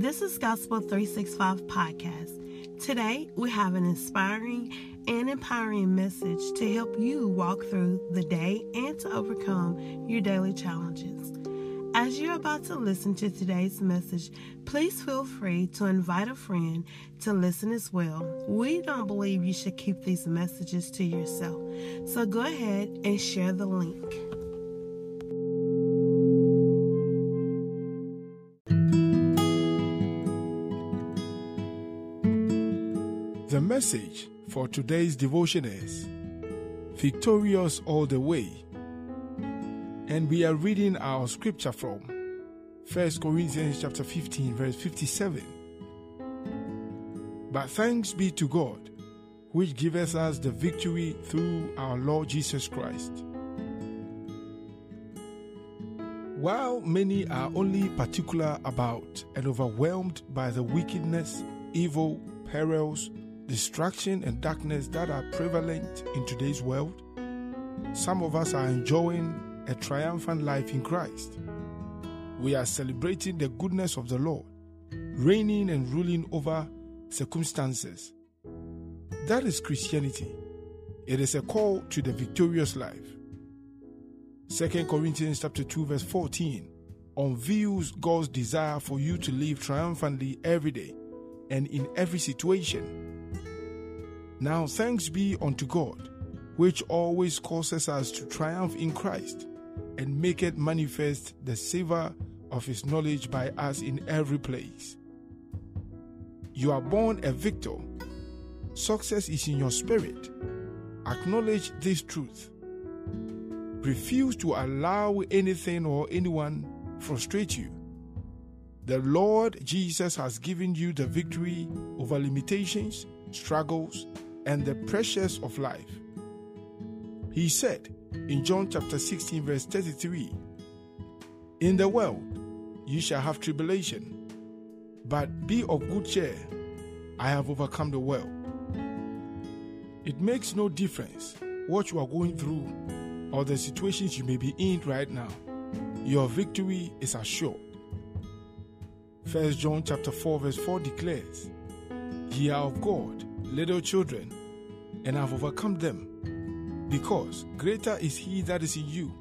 This is Gospel 365 Podcast. Today, we have an inspiring and empowering message to help you walk through the day and to overcome your daily challenges. As you're about to listen to today's message, please feel free to invite a friend to listen as well. We don't believe you should keep these messages to yourself, so go ahead and share the link. The message for today's devotion is Victorious All the Way. And we are reading our scripture from 1 Corinthians chapter 15 verse 57. But thanks be to God, which giveth us the victory through our Lord Jesus Christ. While many are only particular about and overwhelmed by the wickedness, evil, perils, distraction, and darkness that are prevalent in today's world, some of us are enjoying a triumphant life in Christ. We are celebrating the goodness of the Lord, reigning and ruling over circumstances. That is Christianity. It is a call to the victorious life. 2 Corinthians chapter 2 verse 14 unveils God's desire for you to live triumphantly every day and in every situation. Now thanks be unto God, which always causes us to triumph in Christ, and maketh manifest the savor of his knowledge by us in every place. You are born a victor. Success is in your spirit. Acknowledge this truth. Refuse to allow anything or anyone frustrate you. The Lord Jesus has given you the victory over limitations, struggles, and the pressures of life. He said in John chapter 16, verse 33 In the world you shall have tribulation, but be of good cheer. I have overcome the world. It makes no difference what you are going through or the situations you may be in right now. Your victory is assured. 1 John chapter 4 verse 4 declares, Ye are of God, little children, and have overcome them, because greater is he that is in you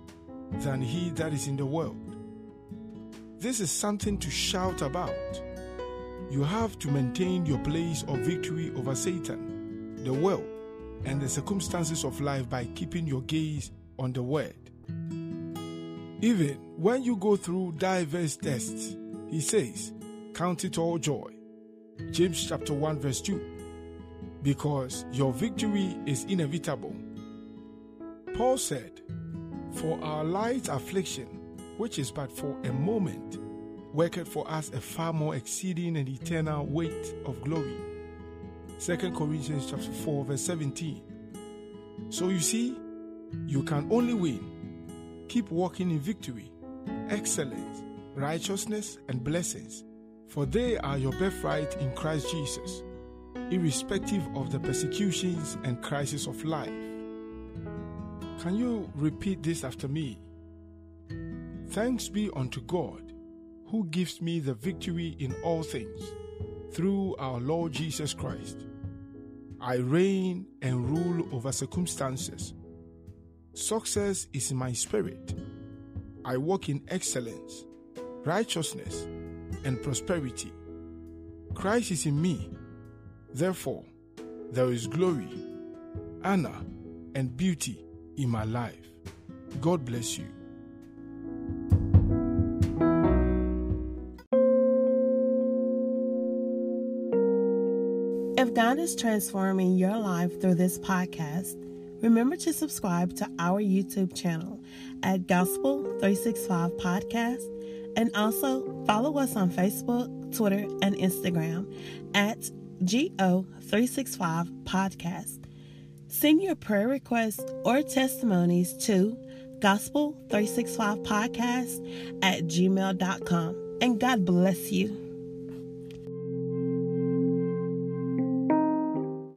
than he that is in the world. This is something to shout about. You have to maintain your place of victory over Satan, the world, and the circumstances of life by keeping your gaze on the Word. Even when you go through diverse tests, he says, Count it all joy. James chapter 1, verse 2. Because your victory is inevitable. Paul said, For our light affliction, which is but for a moment, worketh for us a far more exceeding and eternal weight of glory. 2 Corinthians chapter 4, verse 17. So you see, you can only win. Keep walking in victory, excellence, righteousness, and blessings, for they are your birthright in Christ Jesus, irrespective of the persecutions and crises of life. Can you repeat this after me? Thanks be unto God, who gives me the victory in all things, through our Lord Jesus Christ. I reign and rule over circumstances. Success is in my spirit. I walk in excellence, righteousness, and prosperity. Christ is in me. Therefore, there is glory, honor, and beauty in my life. God bless you. If God is transforming your life through this podcast, remember to subscribe to our YouTube channel at Gospel 365 Podcast and also follow us on Facebook, Twitter, and Instagram at GO365 Podcast. Send your prayer requests or testimonies to Gospel365 Podcast at gmail.com. And God bless you.